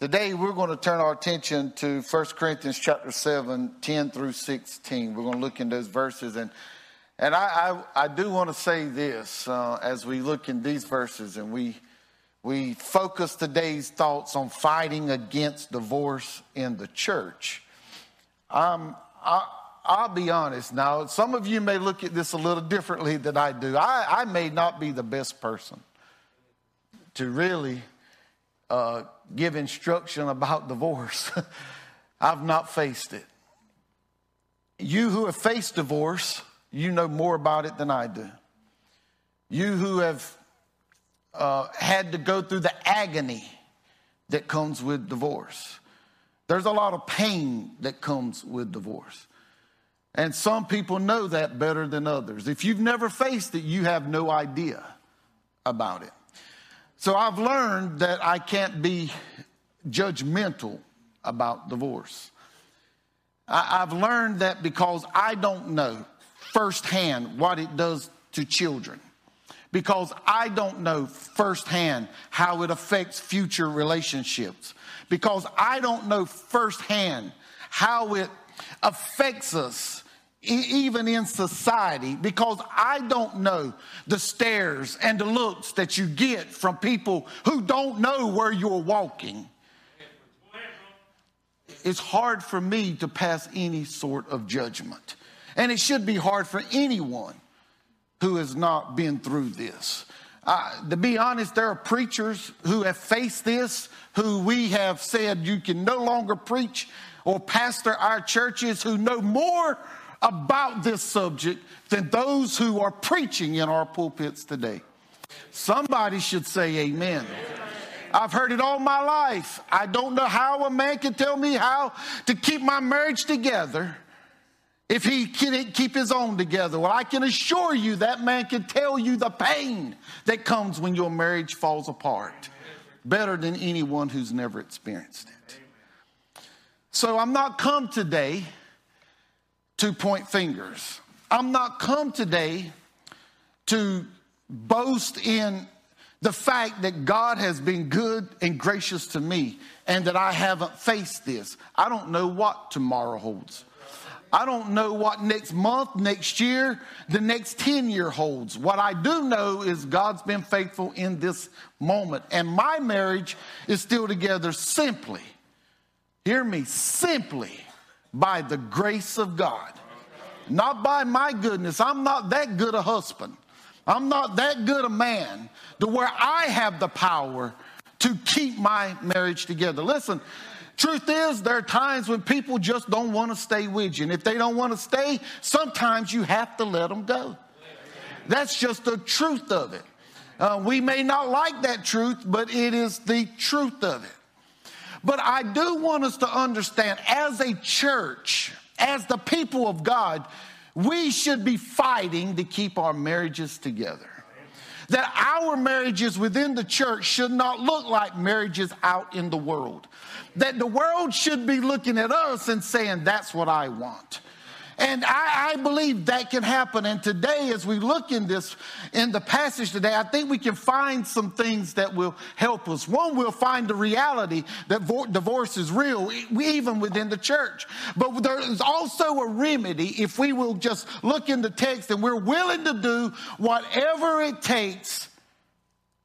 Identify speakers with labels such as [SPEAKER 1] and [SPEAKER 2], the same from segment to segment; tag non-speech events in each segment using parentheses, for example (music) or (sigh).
[SPEAKER 1] Today we're going to turn our attention to 1 Corinthians chapter 7, 10 through 16. We're going to look in those verses. And, and I, I, I do want to say this uh, as we look in these verses and we, we focus today's thoughts on fighting against divorce in the church. Um, I, I'll be honest now, some of you may look at this a little differently than I do. I, I may not be the best person to really uh, give instruction about divorce. (laughs) I've not faced it. You who have faced divorce, you know more about it than I do. You who have uh, had to go through the agony that comes with divorce. There's a lot of pain that comes with divorce. And some people know that better than others. If you've never faced it, you have no idea about it. So I've learned that I can't be judgmental about divorce. I, have learned that because I don't know firsthand what it does to children, because I don't know firsthand how it affects future relationships, because I don't know firsthand how it affects us even in society because I don't know the stares and the looks that you get from people who don't know where you're walking. It's hard for me to pass any sort of judgment. And it should be hard for anyone who has not been through this. Uh, to be honest, there are preachers who have faced this, who we have said you can no longer preach or pastor our churches, who know more about this subject than those who are preaching in our pulpits today. Somebody should say amen. I've heard it all my life. I don't know how a man can tell me how to keep my marriage together if he can't keep his own together. Well, I can assure you that man can tell you the pain that comes when your marriage falls apart better than anyone who's never experienced it. So I'm not come today to point fingers. I'm not come today to boast in the fact that God has been good and gracious to me and that I haven't faced this. I don't know what tomorrow holds. I don't know what next month, next year, the next 10 year holds. What I do know is God's been faithful in this moment. And my marriage is still together simply, hear me, simply by the grace of God. Not by my goodness. I'm not that good a husband. I'm not that good a man to where I have the power to keep my marriage together. Listen, truth is, there are times when people just don't want to stay with you. And if they don't want to stay, sometimes you have to let them go. That's just the truth of it. Uh, we may not like that truth, but it is the truth of it. But I do want us to understand as a church, as the people of God, we should be fighting to keep our marriages together. That our marriages within the church should not look like marriages out in the world. That the world should be looking at us and saying, That's what I want. And I, I, believe that can happen. And today, as we look in this, in the passage today, I think we can find some things that will help us. One, we'll find the reality that divorce is real, even within the church. But there is also a remedy if we will just look in the text and we're willing to do whatever it takes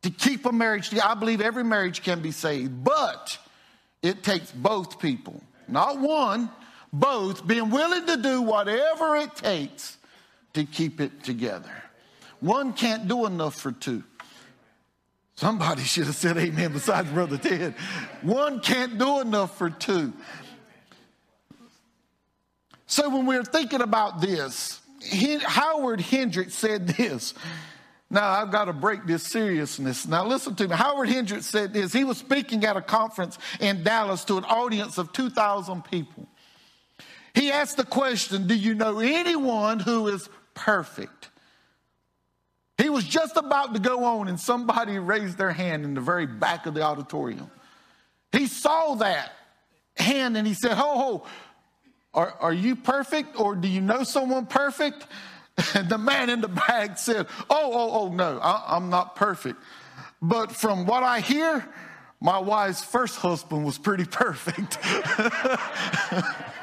[SPEAKER 1] to keep a marriage. I believe every marriage can be saved, but it takes both people, not one both being willing to do whatever it takes to keep it together. One can't do enough for two. Somebody (laughs) should have said amen besides Brother Ted. One can't do enough for two. So when we are thinking about this, Howard Hendricks said this. Now I've got to break this seriousness. Now listen to me. Howard Hendricks said this. He was speaking at a conference in Dallas to an audience of 2,000 people. He asked the question Do you know anyone who is perfect? He was just about to go on, and somebody raised their hand in the very back of the auditorium. He saw that hand and he said, Ho, ho, are, are you perfect or do you know someone perfect? And the man in the back said, Oh, oh, oh, no, I, I'm not perfect. But from what I hear, My wife's first husband was pretty (laughs) perfect. (laughs)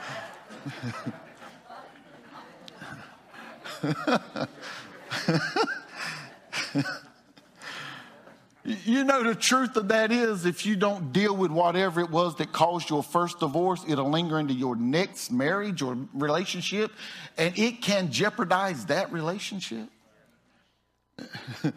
[SPEAKER 1] You know, the truth of that is, if you don't deal with whatever it was that caused your first divorce, it'll linger into your next marriage or relationship, and it can jeopardize that relationship. (laughs)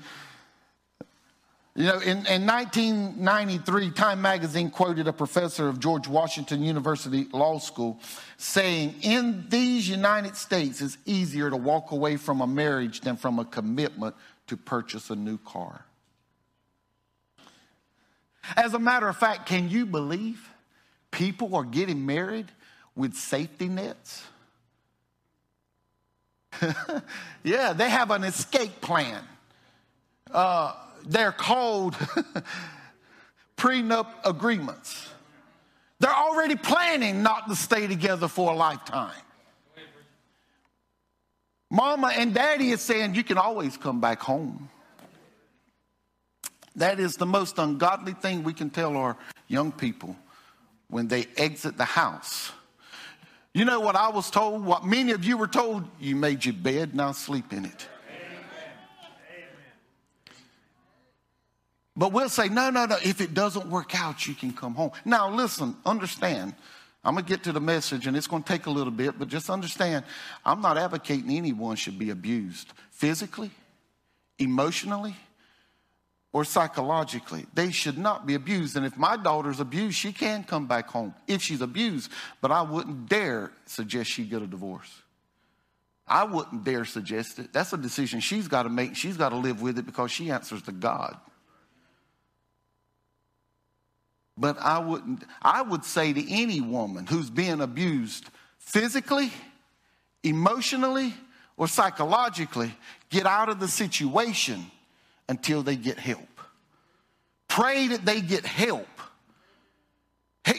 [SPEAKER 1] You know, in, in 1993, Time magazine quoted a professor of George Washington University Law School saying, In these United States, it's easier to walk away from a marriage than from a commitment to purchase a new car. As a matter of fact, can you believe people are getting married with safety nets? (laughs) yeah, they have an escape plan. Uh, they're called (laughs) prenup agreements. They're already planning not to stay together for a lifetime. Mama and daddy is saying you can always come back home. That is the most ungodly thing we can tell our young people when they exit the house. You know what I was told? What many of you were told? You made your bed, now sleep in it. But we'll say, no, no, no. If it doesn't work out, you can come home. Now, listen, understand. I'm going to get to the message and it's going to take a little bit, but just understand I'm not advocating anyone should be abused physically, emotionally, or psychologically. They should not be abused. And if my daughter's abused, she can come back home if she's abused, but I wouldn't dare suggest she get a divorce. I wouldn't dare suggest it. That's a decision she's got to make. She's got to live with it because she answers to God. But I wouldn't, I would say to any woman who's being abused physically, emotionally, or psychologically, get out of the situation until they get help. Pray that they get help.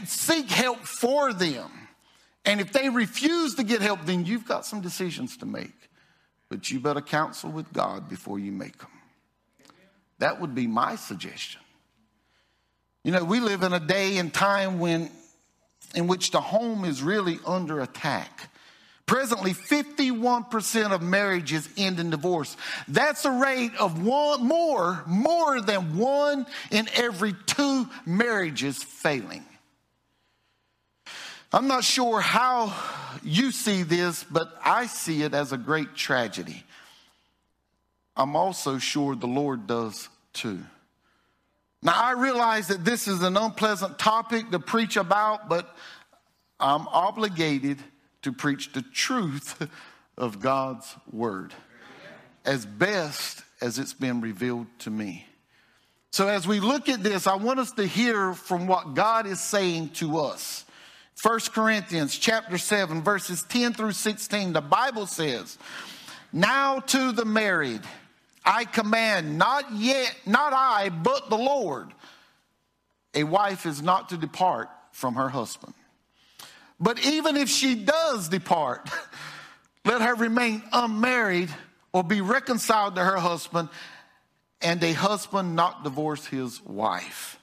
[SPEAKER 1] Seek help for them. And if they refuse to get help, then you've got some decisions to make. But you better counsel with God before you make them. That would be my suggestion. You know, we live in a day and time when, in which the home is really under attack. Presently, 51% of marriages end in divorce. That's a rate of one more, more than one in every two marriages failing. I'm not sure how you see this, but I see it as a great tragedy. I'm also sure the Lord does too. Now, I realize that this is an unpleasant topic to preach about, but I'm obligated to preach the truth of God's word as best as it's been revealed to me. So, as we look at this, I want us to hear from what God is saying to us. 1 Corinthians chapter 7 verses 10 through 16 the Bible says, "Now to the married I command, not yet, not I, but the Lord. A wife is not to depart from her husband. But even if she does depart, (laughs) let her remain unmarried or be reconciled to her husband, and a husband not divorce his wife.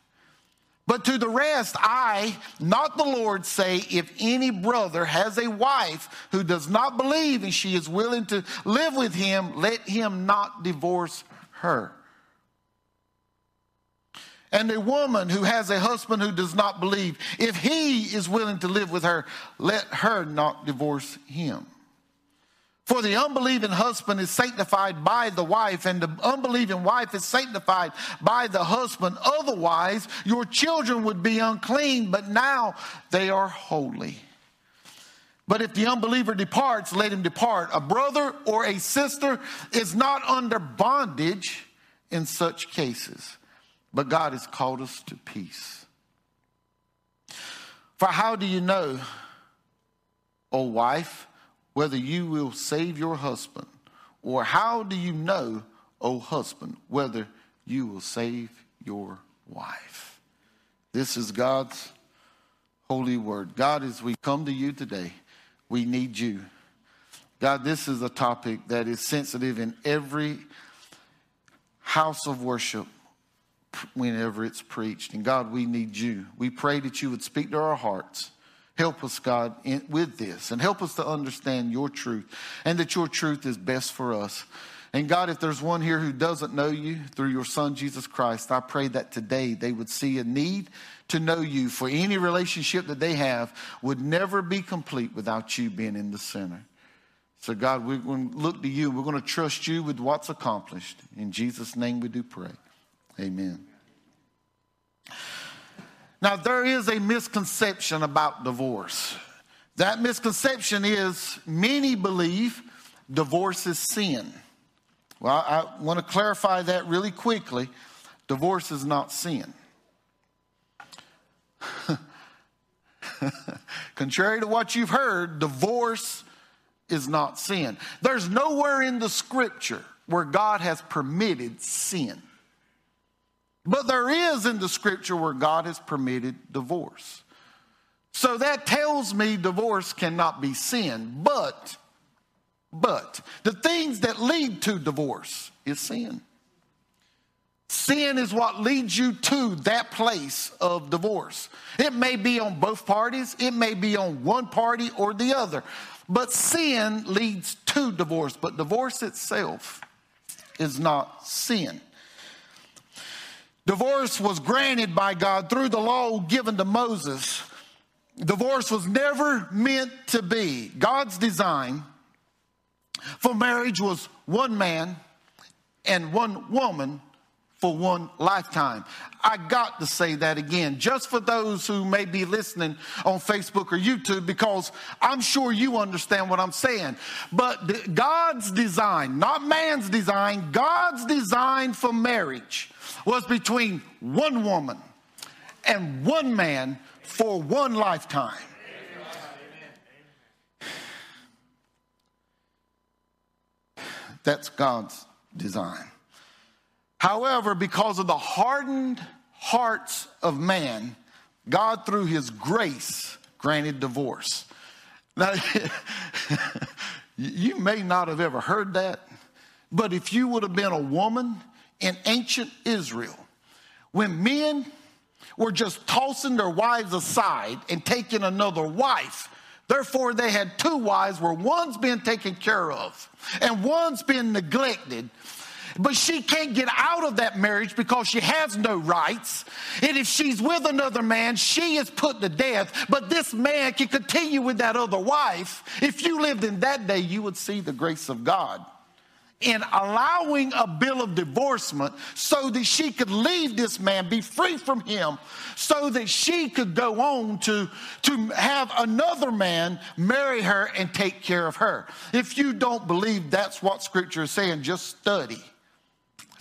[SPEAKER 1] But to the rest, I, not the Lord, say, if any brother has a wife who does not believe and she is willing to live with him, let him not divorce her. And a woman who has a husband who does not believe, if he is willing to live with her, let her not divorce him. For the unbelieving husband is sanctified by the wife, and the unbelieving wife is sanctified by the husband. Otherwise, your children would be unclean, but now they are holy. But if the unbeliever departs, let him depart. A brother or a sister is not under bondage in such cases, but God has called us to peace. For how do you know, O wife? Whether you will save your husband? Or how do you know, O husband, whether you will save your wife? This is God's holy word. God, as we come to you today, we need you. God, this is a topic that is sensitive in every house of worship, whenever it's preached. And God, we need you. We pray that you would speak to our hearts. Help us, God, in, with this and help us to understand your truth and that your truth is best for us. And God, if there's one here who doesn't know you through your Son, Jesus Christ, I pray that today they would see a need to know you for any relationship that they have would never be complete without you being in the center. So, God, we're going to look to you. We're going to trust you with what's accomplished. In Jesus' name we do pray. Amen. Now, there is a misconception about divorce. That misconception is many believe divorce is sin. Well, I want to clarify that really quickly. Divorce is not sin. (laughs) Contrary to what you've heard, divorce is not sin. There's nowhere in the scripture where God has permitted sin. But there is in the scripture where God has permitted divorce. So that tells me divorce cannot be sin. But, but the things that lead to divorce is sin. Sin is what leads you to that place of divorce. It may be on both parties, it may be on one party or the other. But sin leads to divorce, but divorce itself is not sin. Divorce was granted by God through the law given to Moses. Divorce was never meant to be. God's design for marriage was one man and one woman for one lifetime. I got to say that again, just for those who may be listening on Facebook or YouTube, because I'm sure you understand what I'm saying. But God's design, not man's design, God's design for marriage was between one woman and one man for one lifetime. That's God's design. However, because of the hardened hearts of man, God, through his grace, granted divorce. Now, (laughs) you may not have ever heard that, but if you would have been a woman in ancient Israel, when men were just tossing their wives aside and taking another wife, therefore they had two wives where one's been taken care of and one's been neglected but she can't get out of that marriage because she has no rights. And if she's with another man, she is put to death. But this man can continue with that other wife. If you lived in that day, you would see the grace of God in allowing a bill of divorcement so that she could leave this man, be free from him, so that she could go on to, to have another man marry her and take care of her. If you don't believe that's what scripture is saying, just study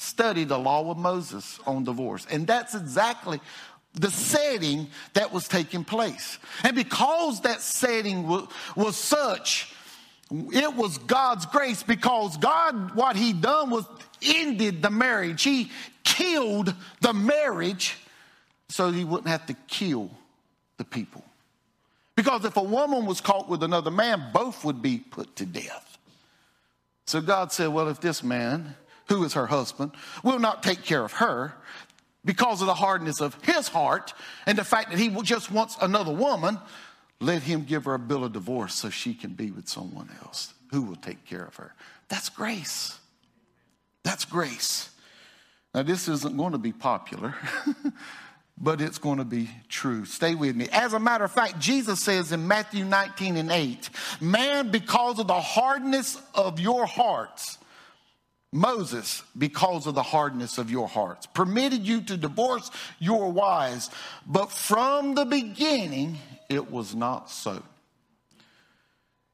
[SPEAKER 1] study the law of Moses on divorce. And that's exactly the setting that was taking place. And because that setting was, was such, it was God's grace because God, what He done was ended the marriage. He killed the marriage so He wouldn't have to kill the people. Because if a woman was caught with another man, both would be put to death. So God said, Well, if this man who is her husband, will not take care of her because of the hardness of his heart and the fact that he just wants another woman, let him give her a bill of divorce so she can be with someone else who will take care of her. That's grace. That's grace. Now, this isn't going to be popular, (laughs) but it's going to be true. Stay with me. As a matter of fact, Jesus says in Matthew 19 and 8, Man, because of the hardness of your hearts, Moses, because of the hardness of your hearts, permitted you to divorce your wives, but from the beginning it was not so.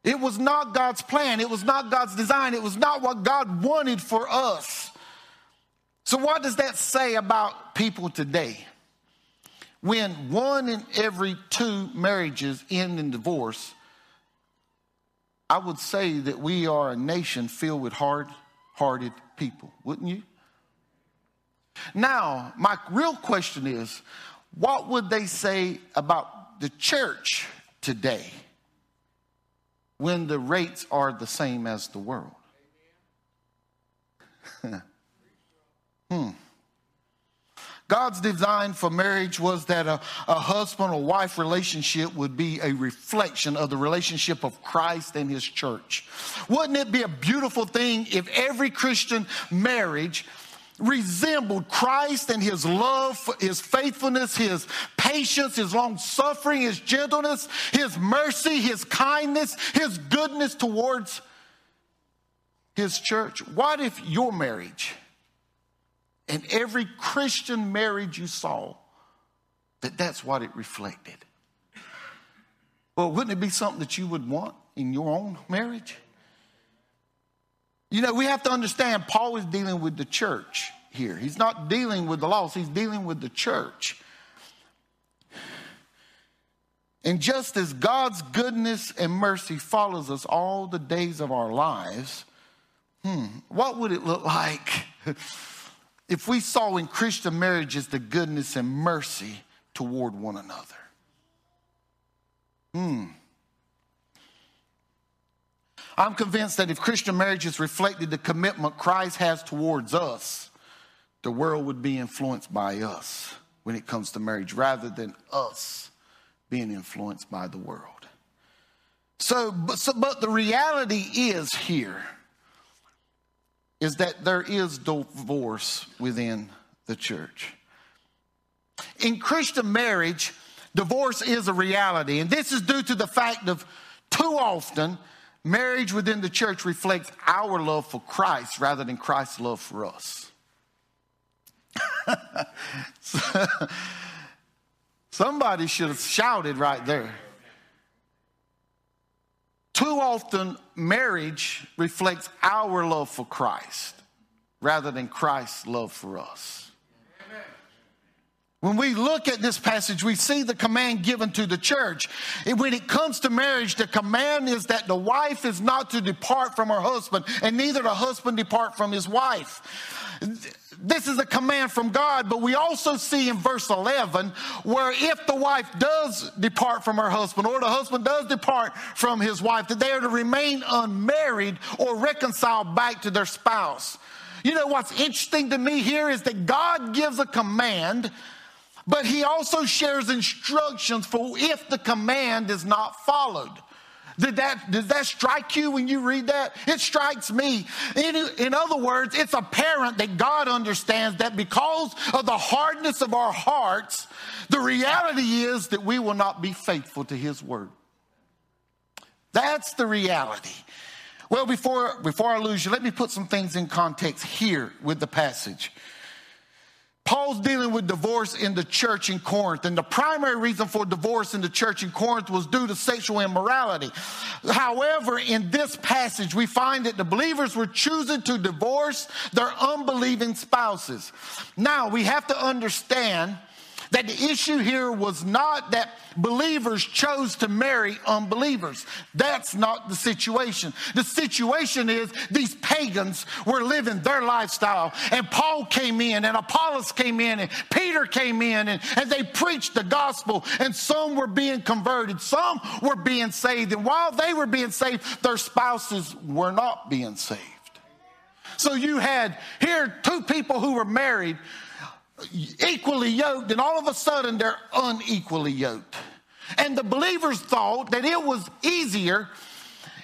[SPEAKER 1] It was not God's plan. It was not God's design. It was not what God wanted for us. So, what does that say about people today? When one in every two marriages end in divorce, I would say that we are a nation filled with hard hearted people, wouldn't you? Now, my real question is what would they say about the church today when the rates are the same as the world? (laughs) hmm. God's design for marriage was that a, a husband or wife relationship would be a reflection of the relationship of Christ and his church. Wouldn't it be a beautiful thing if every Christian marriage resembled Christ and his love, his faithfulness, his patience, his long suffering, his gentleness, his mercy, his kindness, his goodness towards his church? What if your marriage and every Christian marriage you saw, that that's what it reflected. Well, wouldn't it be something that you would want in your own marriage? You know, we have to understand Paul is dealing with the church here. He's not dealing with the lost, he's dealing with the church. And just as God's goodness and mercy follows us all the days of our lives, hmm, what would it look like (laughs) if we saw in Christian marriages the goodness and mercy toward one another. Hmm. I'm convinced that if Christian marriages reflected the commitment Christ has towards us, the world would be influenced by us when it comes to marriage rather than us being influenced by the world. So, but, so, but the reality is here is that there is divorce within the church. In Christian marriage, divorce is a reality, and this is due to the fact of too often marriage within the church reflects our love for Christ rather than Christ's love for us. (laughs) Somebody should have shouted right there. Too often, marriage reflects our love for Christ rather than Christ's love for us. When we look at this passage, we see the command given to the church. And when it comes to marriage, the command is that the wife is not to depart from her husband, and neither the husband depart from his wife this is a command from God, but we also see in verse 11 where if the wife does depart from her husband or the husband does depart from his wife, that they are to remain unmarried or reconciled back to their spouse. You know what's interesting to me here is that God gives a command, but he also shares instructions for if the command is not followed. Did that, does that strike you when you read that? It strikes me. In, in other words, it's apparent that God understands that because of the hardness of our hearts, the reality is that we will not be faithful to His word. That's the reality. Well, before, before I lose you, let me put some things in context here with the passage. Paul's dealing with divorce in the church in Corinth, and the primary reason for divorce in the church in Corinth was due to sexual immorality. However, in this passage, we find that the believers were choosing to divorce their unbelieving spouses. Now, we have to understand that the issue here was not that believers chose to marry unbelievers. That's not the situation. The situation is these pagans were living their lifestyle, and Paul came in, and Apollos came in, and Peter came in, and, and they preached the gospel, and some were being converted, some were being saved, and while they were being saved, their spouses were not being saved. So you had here two people who were married equally yoked, and all of a sudden they're unequally yoked. And the believers thought that it was easier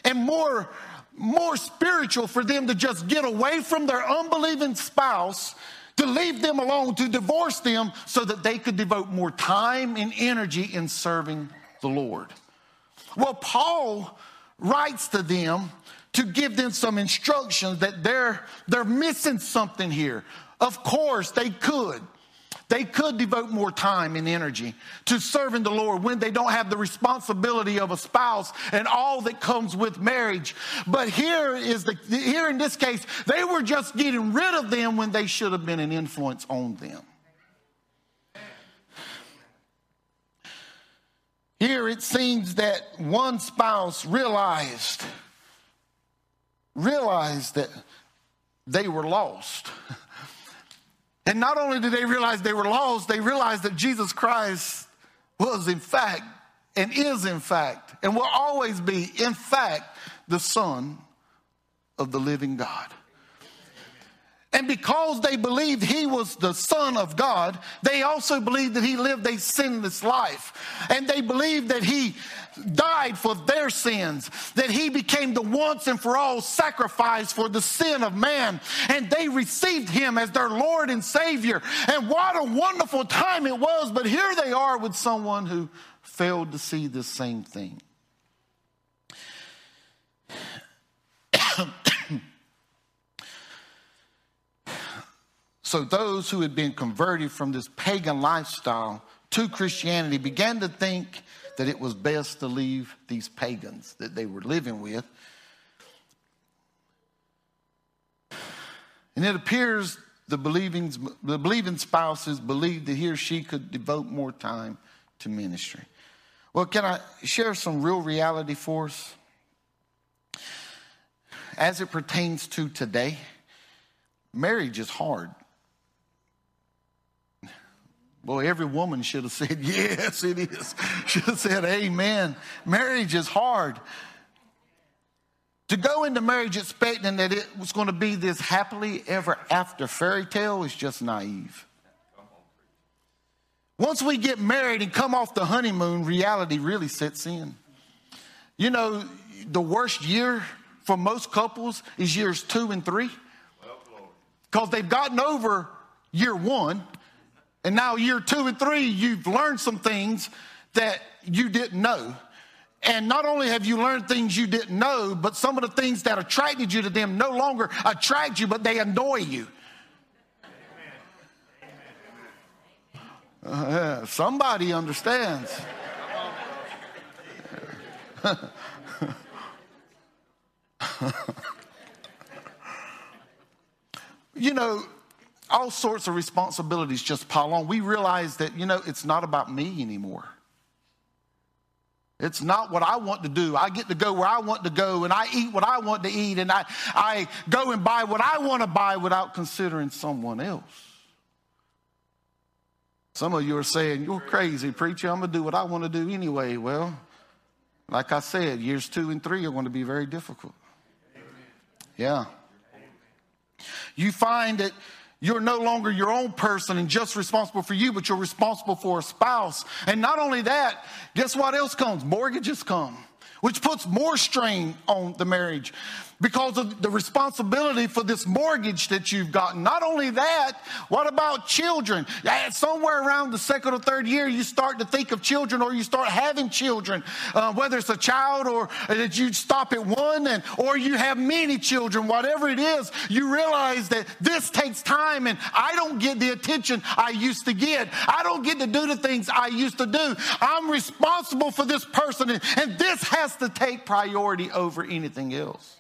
[SPEAKER 1] and more, more spiritual for them to just get away from their unbelieving spouse, to leave them alone, to divorce them, so that they could devote more time and energy in serving the Lord. Well, Paul writes to them to give them some instructions that they're, they're missing something here. Of course, they could. They could devote more time and energy to serving the Lord when they don't have the responsibility of a spouse and all that comes with marriage. But here is the here in this case, they were just getting rid of them when they should have been an influence on them. Here it seems that one spouse realized realized that they were lost. (laughs) And not only did they realize they were lost, they realized that Jesus Christ was, in fact, and is, in fact, and will always be, in fact, the Son of the living God. And because they believed he was the Son of God, they also believed that he lived a sinless life. And they believed that he died for their sins, that he became the once and for all sacrifice for the sin of man. And they received him as their Lord and Savior. And what a wonderful time it was. But here they are with someone who failed to see the same thing. So those who had been converted from this pagan lifestyle to Christianity began to think that it was best to leave these pagans that they were living with. And it appears the believing, the believing spouses believed that he or she could devote more time to ministry. Well, can I share some real reality for us? As it pertains to today, marriage is hard. Boy, every woman should have (laughs) said, Yes, it is. (laughs) Should have said, Amen. Marriage is hard. To go into marriage expecting that it was going to be this happily ever after fairy tale is just naive. Once we get married and come off the honeymoon, reality really sets in. You know, the worst year for most couples is years two and three because they've gotten over year one and now, year two and three, you've learned some things that you didn't know. And not only have you learned things you didn't know, but some of the things that attracted you to them no longer attract you, but they annoy you. Uh, somebody understands. (laughs) you know, all sorts of responsibilities just pile on. We realize that, you know, it's not about me anymore. It's not what I want to do. I get to go where I want to go and I eat what I want to eat and I, I go and buy what I want to buy without considering someone else. Some of you are saying, You're crazy, preacher. I'm going to do what I want to do anyway. Well, like I said, years two and three are going to be very difficult. Yeah. You find that you're no longer your own person and just responsible for you, but you're responsible for a spouse. And not only that, guess what else comes? Mortgages come, which puts more strain on the marriage because of the responsibility for this mortgage that you've gotten. Not only that, what about children? Somewhere around the second or third year, you start to think of children or you start having children, uh, whether it's a child or that you stop at one and, or you have many children, whatever it is, you realize that this takes time and I don't get the attention I used to get. I don't get to do the things I used to do. I'm responsible for this person and, and this has to take priority over anything else.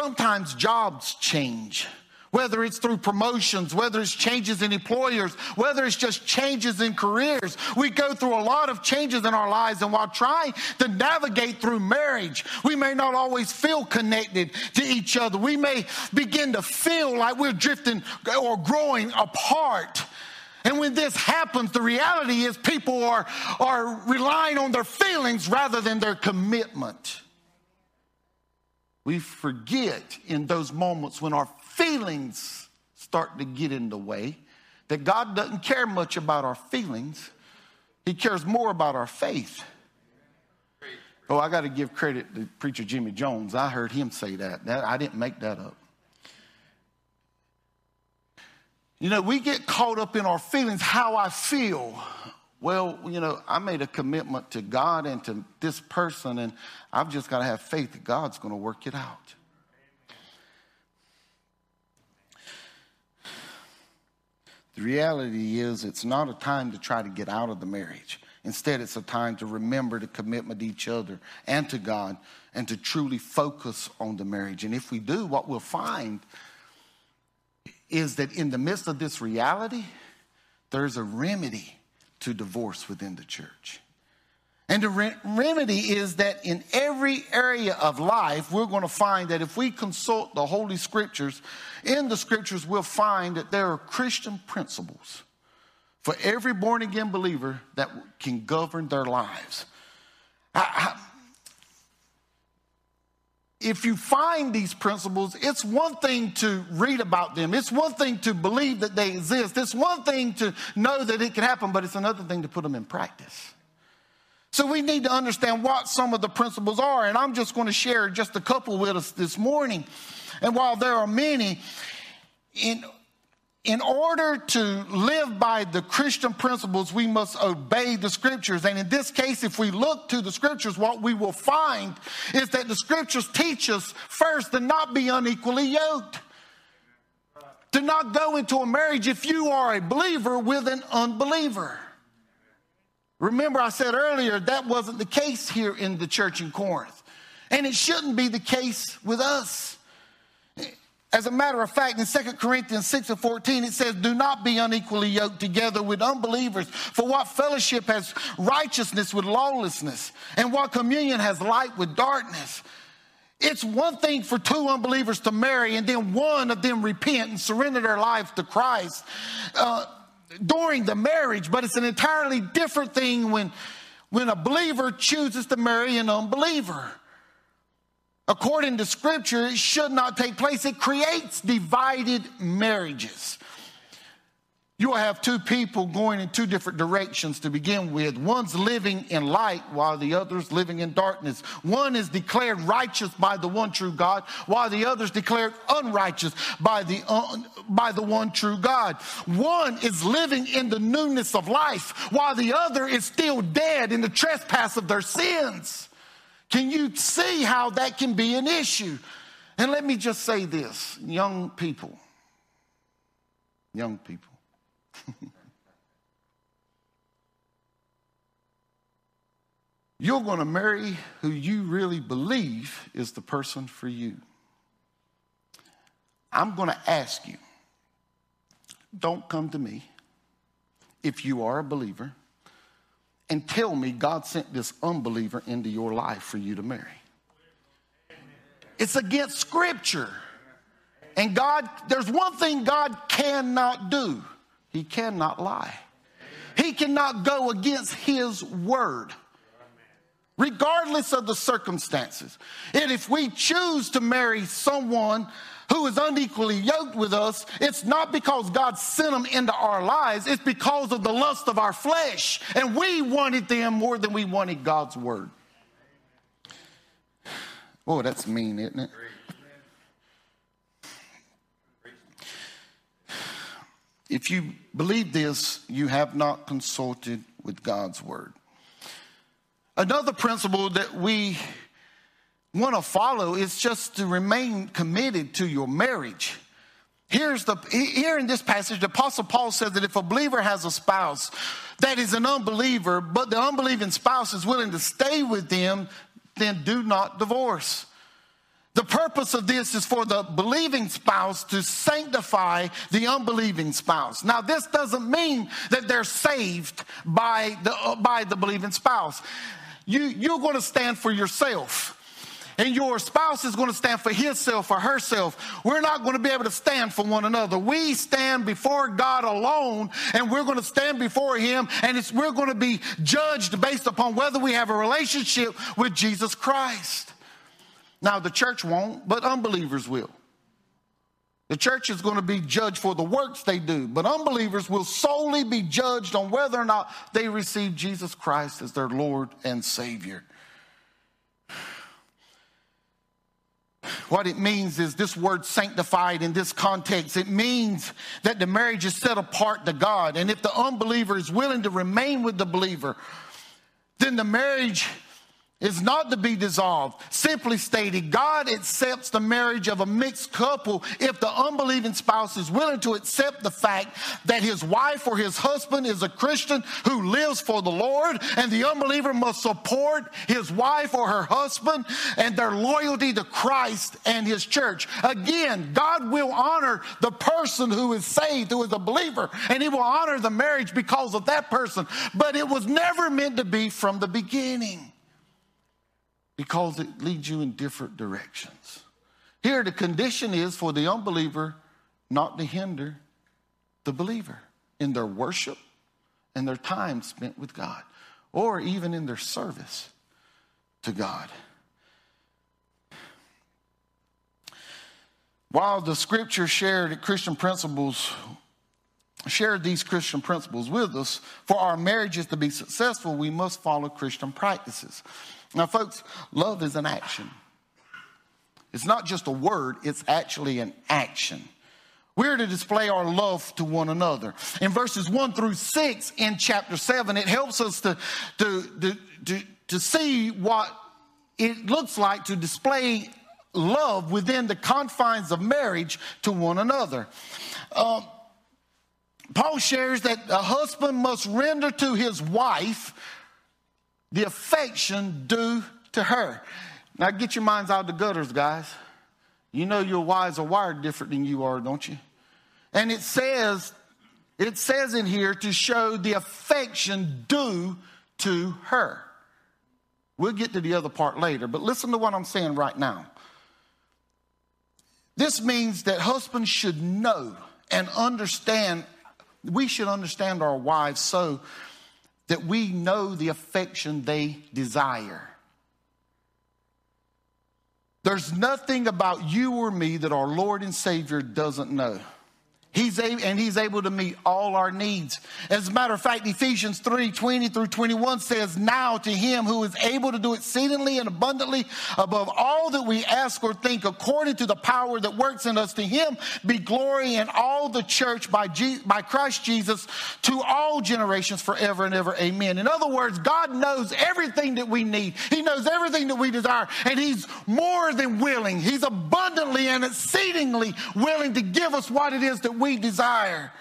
[SPEAKER 1] Sometimes jobs change, whether it's through promotions, whether it's changes in employers, whether it's just changes in careers. We go through a lot of changes in our lives, and while trying to navigate through marriage, we may not always feel connected to each other. We may begin to feel like we're drifting or growing apart. And when this happens, the reality is people are, are relying on their feelings rather than their commitment. We forget in those moments when our feelings start to get in the way that God doesn't care much about our feelings, He cares more about our faith. Oh, I got to give credit to preacher Jimmy Jones. I heard him say that. that. I didn't make that up. You know, we get caught up in our feelings, how I feel. Well, you know, I made a commitment to God and to this person, and I've just got to have faith that God's going to work it out. The reality is, it's not a time to try to get out of the marriage. Instead, it's a time to remember the commitment to each other and to God and to truly focus on the marriage. And if we do, what we'll find is that in the midst of this reality, there's a remedy to divorce within the church. And the re- remedy is that in every area of life, we're going to find that if we consult the Holy Scriptures, in the Scriptures, we'll find that there are Christian principles for every born again believer that can govern their lives. I, I, if you find these principles, it's one thing to read about them. It's one thing to believe that they exist. It's one thing to know that it can happen, but it's another thing to put them in practice. So we need to understand what some of the principles are. And I'm just going to share just a couple with us this morning. And while there are many, in in order to live by the Christian principles, we must obey the scriptures. And in this case, if we look to the scriptures, what we will find is that the scriptures teach us first to not be unequally yoked. To not go into a marriage if you are a believer with an unbeliever. Remember, I said earlier that wasn't the case here in the church in Corinth. And it shouldn't be the case with us. As a matter of fact, in 2 Corinthians 6 and 14, it says, Do not be unequally yoked together with unbelievers. For what fellowship has righteousness with lawlessness? And what communion has light with darkness? It's one thing for two unbelievers to marry and then one of them repent and surrender their life to Christ uh, during the marriage, but it's an entirely different thing when, when a believer chooses to marry an unbeliever according to scripture, it should not take place. It creates divided marriages. You will have two people going in two different directions to begin with. One's living in light while the other's living in darkness. One is declared righteous by the one true God while the other's declared unrighteous by the, un, by the one true God. One is living in the newness of life while the other is still dead in the trespass of their sins. Can you see how that can be an issue? And let me just say this young people, young people. (laughs) You're going to marry who you really believe is the person for you. I'm going to ask you don't come to me if you are a believer and tell me God sent this unbeliever into your life for you to marry. It's against scripture. And God, there's one thing God cannot do He cannot lie. He cannot go against His word, regardless of the circumstances. And if we choose to marry someone who is unequally yoked with us, it's not because God sent them into our lives, it's because of the lust of our flesh. And we wanted them more than we wanted God's word. Oh, that's mean, isn't it? If you believe this, you have not consulted with God's word. Another principle that we want to follow is just to remain committed to your marriage. Here's the here in this passage, the apostle Paul says that if a believer has a spouse that is an unbeliever, but the unbelieving spouse is willing to stay with them, then do not divorce. The purpose of this is for the believing spouse to sanctify the unbelieving spouse. Now, this doesn't mean that they're saved by the, by the believing spouse. You, you're going to stand for yourself and your spouse is going to stand for himself or herself. We're not going to be able to stand for one another. We stand before God alone, and we're going to stand before Him, and we're going to be judged based upon whether we have a relationship with Jesus Christ. Now, the church won't, but unbelievers will. The church is going to be judged for the works they do, but unbelievers will solely be judged on whether or not they receive Jesus Christ as their Lord and Savior. What it means is this word sanctified in this context. It means that the marriage is set apart to God. And if the unbeliever is willing to remain with the believer, then the marriage is not to be dissolved. Simply stated, God accepts the marriage of a mixed couple if the unbelieving spouse is willing to accept the fact that his wife or his husband is a Christian who lives for the Lord, and the unbeliever must support his wife or her husband and their loyalty to Christ and his church. Again, God will honor the person who is saved, who is a believer, and he will honor the marriage because of that person, but it was never meant to be from the beginning because it leads you in different directions. Here, the condition is for the unbeliever not to hinder the believer in their worship and their time spent with God, or even in their service to God. While the scripture shared Christian principles, shared these Christian principles with us, for our marriages to be successful, we must follow Christian practices. Now, folks, love is an action. It's not just a word, it's actually an action. We're to display our love to one another. In verses 1 through 6 in chapter 7, it helps us to, to, to, to, to see what it looks like to display love within the confines of marriage to one another. Uh, Paul shares that a husband must render to his wife the affection due to her. Now get your minds out of the gutters, guys. You know your wives are wired different than you are, don't you? And it says, it says in here to show the affection due to her. We'll get to the other part later, but listen to what I'm saying right now. This means that husbands should know and understand, we should understand our wives so that we know the affection they desire. There's nothing about you or me that our Lord and Savior doesn't know. He's able, and he's able to meet all our needs. As a matter of fact, Ephesians 3 20 through 21 says, Now to him who is able to do exceedingly and abundantly above all that we ask or think, according to the power that works in us, to him be glory in all the church by, Je- by Christ Jesus to all generations forever and ever. Amen. In other words, God knows everything that we need, He knows everything that we desire, and He's more than willing. He's abundantly and exceedingly willing to give us what it is that we desire.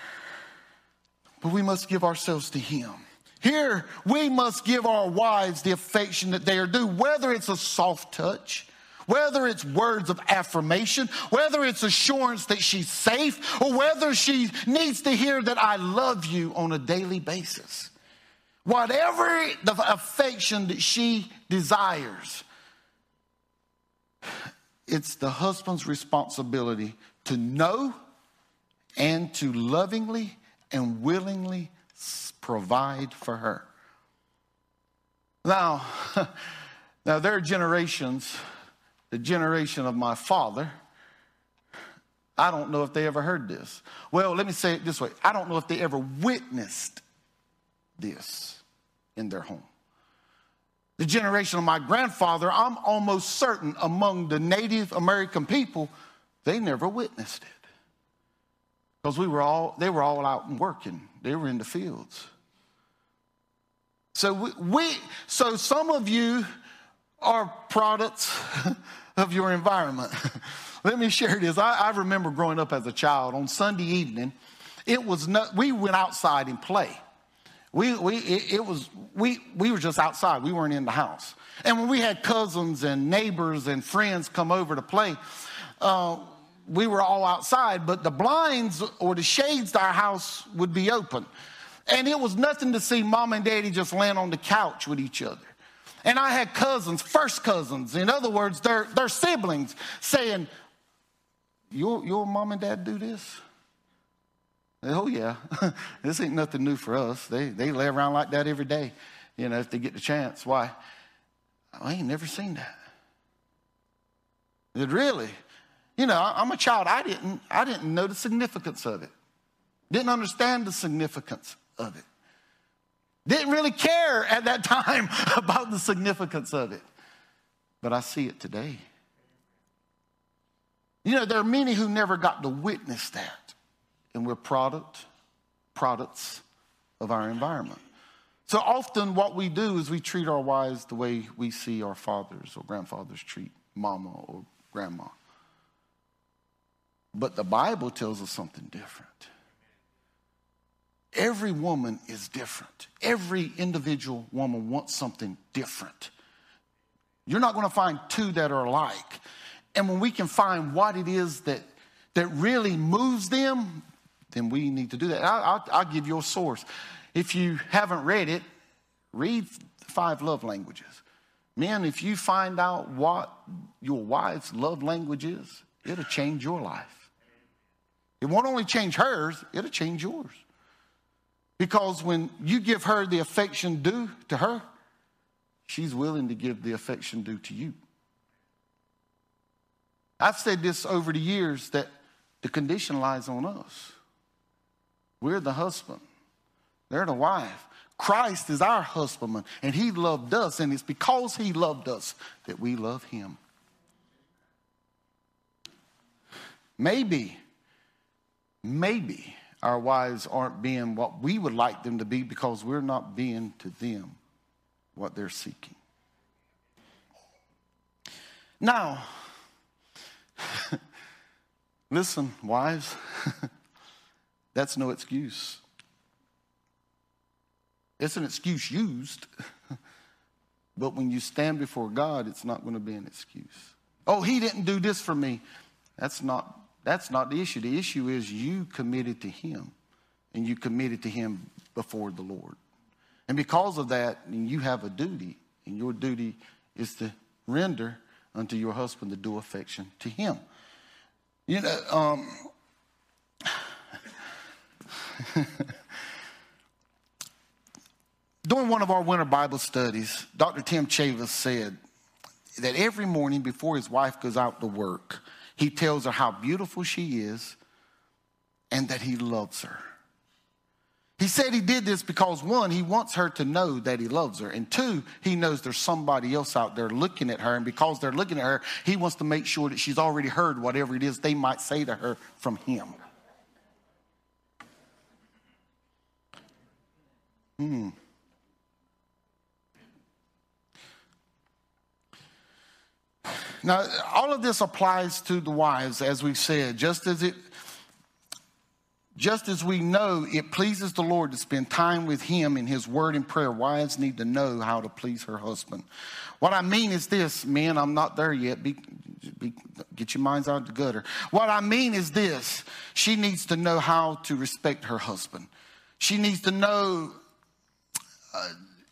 [SPEAKER 1] But we must give ourselves to Him. Here, we must give our wives the affection that they are due, whether it's a soft touch, whether it's words of affirmation, whether it's assurance that she's safe, or whether she needs to hear that I love you on a daily basis. Whatever the affection that she desires, it's the husband's responsibility to know and to lovingly and willingly provide for her. Now, (laughs) now there are generations, the generation of my father. I don't know if they ever heard this. Well, let me say it this way I don't know if they ever witnessed this in their home. The generation of my grandfather, I'm almost certain among the Native American people, they never witnessed it. Because we were all, they were all out and working. They were in the fields. So we, we so some of you are products (laughs) of your environment. (laughs) Let me share this. I, I, remember growing up as a child on Sunday evening. It was we went outside and play. We, we, it, it was, we, we were just outside. We weren't in the house. And when we had cousins and neighbors and friends come over to play, uh, we were all outside, but the blinds or the shades to our house would be open. And it was nothing to see mom and daddy just laying on the couch with each other. And I had cousins, first cousins, in other words, their, their siblings, saying, your, your mom and dad do this? Oh, yeah. (laughs) this ain't nothing new for us. They, they lay around like that every day, you know, if they get the chance. Why? I ain't never seen that. It really? You know, I'm a child. I didn't, I didn't know the significance of it. Didn't understand the significance of it. Didn't really care at that (laughs) time about the significance of it. But I see it today. You know, there are many who never got to witness that. And we're product, products of our environment. So often what we do is we treat our wives the way we see our fathers or grandfathers treat mama or grandma. But the Bible tells us something different. Every woman is different. Every individual woman wants something different. You're not going to find two that are alike. And when we can find what it is that, that really moves them, then we need to do that. I'll, I'll, give you a source. If you haven't read it, read Five Love Languages. Men, if you find out what your wife's love language is, it'll change your life. It won't only change hers, it'll change yours. Because when you give her the affection due to her, she's willing to give the affection due to you. I've said this over the years that the condition lies on us. We're the husband, they're the wife. Christ is our husbandman, and he loved us, and it's because he loved us that we love him. Maybe, maybe our wives aren't being what we would like them to be because we're not being to them what they're seeking. Now, (laughs) listen, wives, (laughs) that's no excuse. It's an excuse used, (laughs) but when you stand before God, it's not going to be an excuse. Oh, he didn't do this for me. That's not, that's not the issue. The issue is you committed to him, and you committed to him before the Lord. And because of that, you have a duty, and your duty is to render unto your husband the due affection to him. You know, um, (laughs) During one of our winter Bible studies, Dr. Tim Chavis said that every morning before his wife goes out to work, he tells her how beautiful she is and that he loves her. He said he did this because one, he wants her to know that he loves her. And two, he knows there's somebody else out there looking at her. And because they're looking at her, he wants to make sure that she's already heard whatever it is they might say to her from him. Hmm. Now, all of this applies to the wives, as we said, just as it just as we know it pleases the Lord to spend time with Him in His Word and prayer, wives need to know how to please her husband. What I mean is this, men, I'm not there yet. Be, be, get your minds out of the gutter. What I mean is this she needs to know how to respect her husband. She needs to know uh,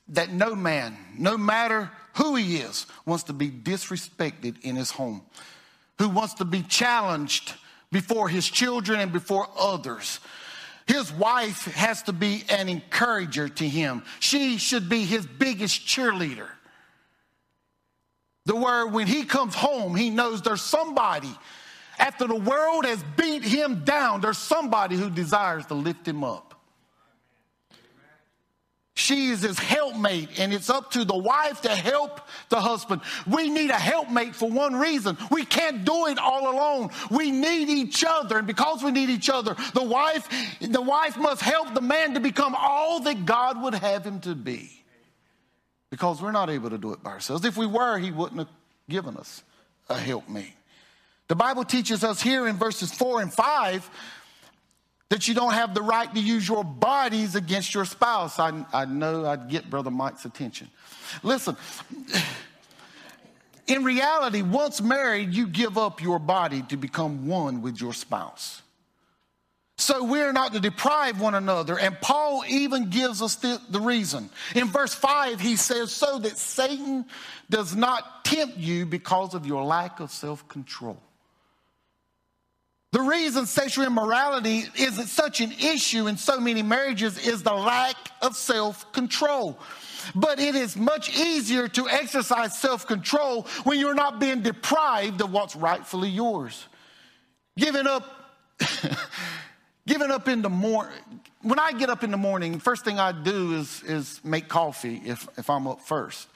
[SPEAKER 1] that no man, no matter who he is, wants to be disrespected in his home, who wants to be challenged before his children and before others. His wife has to be an encourager to him. She should be his biggest cheerleader. The word when he comes home, he knows there's somebody. After the world has beat him down, there's somebody who desires to lift him up. She is his helpmate, and it's up to the wife to help the husband. We need a helpmate for one reason. We can't do it all alone. We need each other, and because we need each other, the wife, the wife must help the man to become all that God would have him to be. Because we're not able to do it by ourselves. If we were, he wouldn't have given us a helpmate. The Bible teaches us here in verses four and five that you don't have the right to use your bodies against your spouse. I, I know I'd get Brother Mike's attention. Listen, (sighs) in reality, once married, you give up your body to become one with your spouse. So we're not to deprive one another. And Paul even gives us the, the, reason. In verse 5, he says, So that Satan does not tempt you because of your lack of self control. The reason sexual immorality isn't such an issue in so many marriages is the lack of self control. But it is much easier to exercise self control when you're not being deprived of what's rightfully yours. Giving up, (laughs) giving up in the morning. When I get up in the morning, first thing I do is, is make coffee if, if I'm up first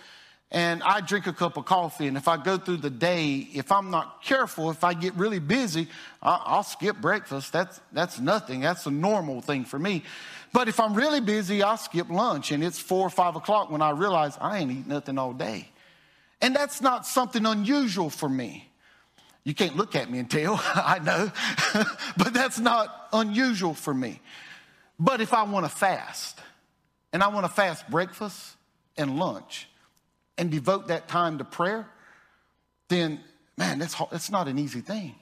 [SPEAKER 1] and I drink a cup of coffee. And if I go through the day, if I'm not careful, if I get really busy, I'll, skip breakfast. That's, that's nothing. That's a normal thing for me. But if I'm really busy, I'll skip lunch. And it's four or five o'clock when I realize I ain't eat nothing all day. And that's not something unusual for me. You can't look at me and tell, (laughs) I know, (laughs) but that's not unusual for me. But if I want to fast, and I want to fast breakfast and lunch, and devote that time to prayer, then man, that's, that's not an easy thing.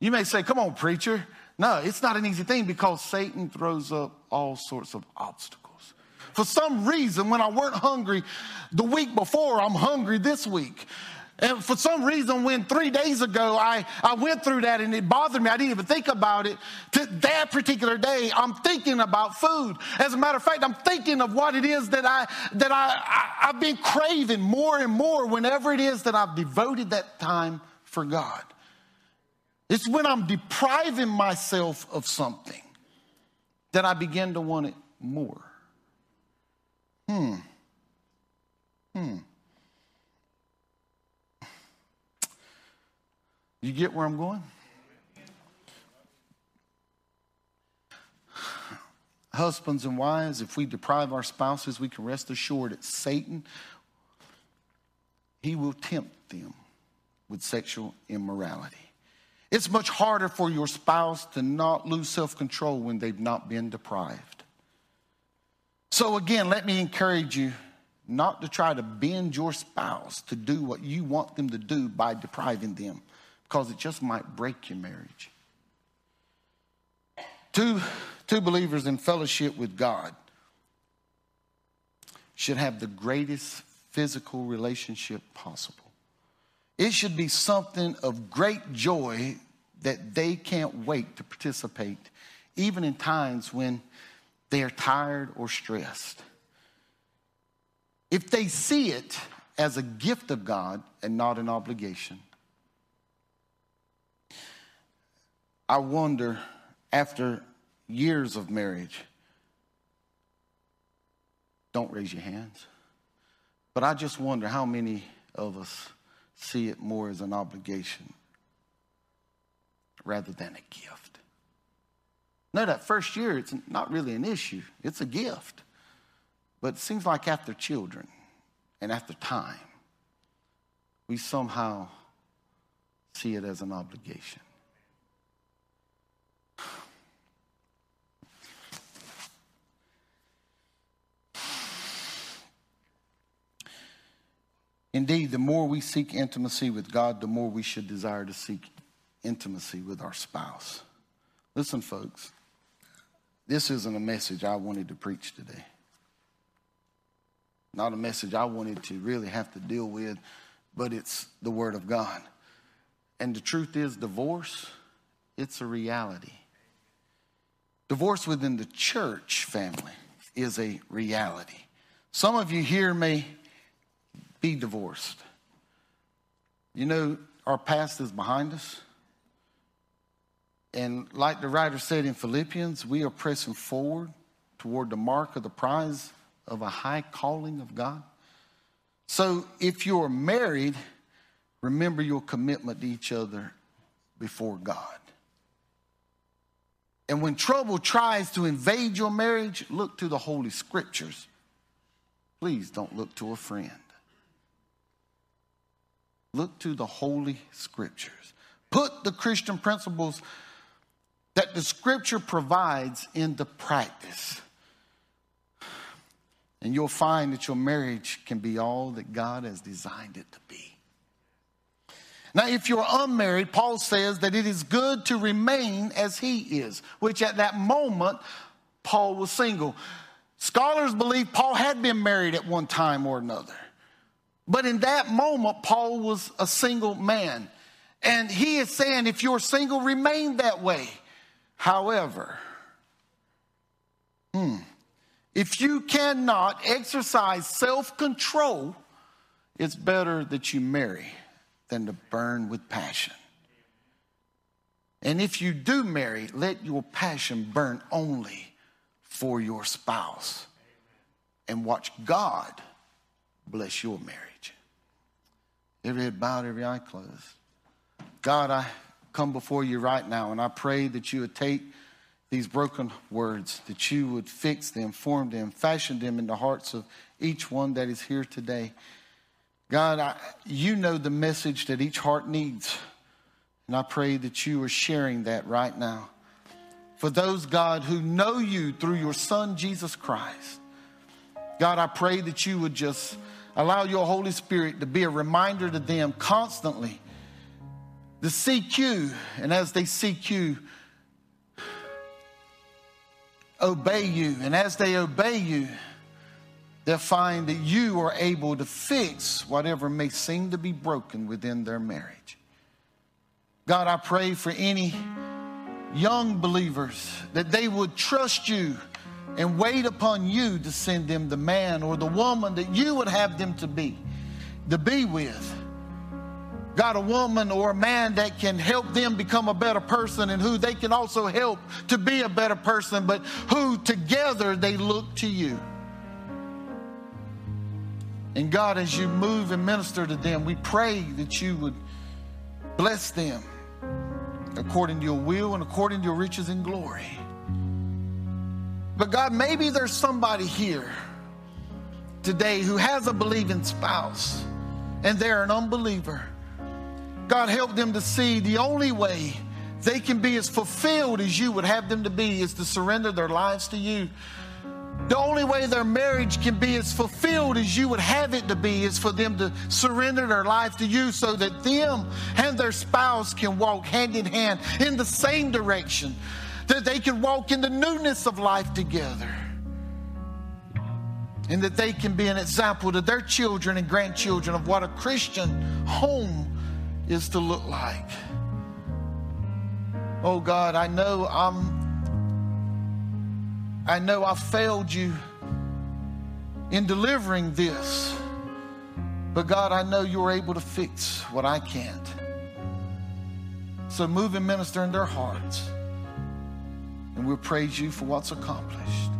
[SPEAKER 1] You may say, come on, preacher. No, it's not an easy thing because Satan throws up all sorts of obstacles. For some reason, when I weren't hungry the week before, I'm hungry this week. And for some reason, when three days ago I, I went through that and it bothered me, I didn't even think about it. To that particular day, I'm thinking about food. As a matter of fact, I'm thinking of what it is that, I, that I, I, I've been craving more and more whenever it is that I've devoted that time for God. It's when I'm depriving myself of something that I begin to want it more. Hmm. Hmm. You get where I'm going? Husbands and wives, if we deprive our spouses, we can rest assured that Satan, he will tempt them with sexual immorality. It's much harder for your spouse to not lose self control when they've not been deprived. So, again, let me encourage you not to try to bend your spouse to do what you want them to do by depriving them, because it just might break your marriage. Two, two believers in fellowship with God should have the greatest physical relationship possible. It should be something of great joy that they can't wait to participate, even in times when they are tired or stressed. If they see it as a gift of God and not an obligation, I wonder after years of marriage, don't raise your hands, but I just wonder how many of us see it more as an obligation rather than a gift. No, that first year, it's not really an issue, it's a gift. But it seems like after children and after time, we somehow see it as an obligation. Indeed, the more we seek intimacy with God, the more we should desire to seek intimacy with our spouse. Listen, folks, this isn't a message I wanted to preach today. Not a message I wanted to really have to deal with, but it's the Word of God. And the truth is, divorce, it's a reality. Divorce within the church family is a reality. Some of you here may be divorced. You know, our past is behind us. And like the writer said in Philippians, we are pressing forward toward the mark of the prize of a high calling of God. So if you're married, remember your commitment to each other before God. And when trouble tries to invade your marriage, look to the Holy Scriptures. Please don't look to a friend. Look to the Holy Scriptures. Put the Christian principles that the Scripture provides into practice. And you'll find that your marriage can be all that God has designed it to be. Now, if you're unmarried, Paul says that it is good to remain as he is, which at that moment, Paul was single. Scholars believe Paul had been married at one time or another. But in that moment, Paul was a single man. And he is saying, if you're single, remain that way. However, hmm, if you cannot exercise self control, it's better that you marry than to burn with passion. And if you do marry, let your passion burn only for your spouse. And watch God bless your marriage every head bowed, every eye closed. God, I come before you right now, and I pray that you would take these broken words, that you would fix them, form them, fashion them in the hearts of each one that is here today. God, I, you know the message that each heart needs. And I pray that you are sharing that right now. For those, God, who know you through your Son, Jesus Christ, God, I pray that you would just Allow your Holy Spirit to be a reminder to them constantly to seek you. And as they seek you, obey you. And as they obey you, they'll find that you are able to fix whatever may seem to be broken within their marriage. God, I pray for any young believers that they would trust you and wait upon you to send them the man or the woman that you would have them to be, to be with. got a woman or a man that can help them become a better person and who they can also help to be a better person, but who together they look to you. And God, as you move and minister to them, we pray that you would bless them according to your will and according to your riches and glory. But God, maybe there's somebody here today who has a believing spouse and they're an unbeliever. God, help them to see the only way they can be as fulfilled as you would have them to be is to surrender their lives to you. The only way their marriage can be as fulfilled as you would have it to be is for them to surrender their life to you so that them and their spouse can walk hand in hand in the same direction, that they can walk in the newness of life together and that they can be an example to their children and grandchildren of what a Christian home is to look like. Oh God, I know I'm I know I failed you in delivering this. But God, I know you're able to fix what I can't. So move and minister in their hearts. And we'll praise you for what's accomplished.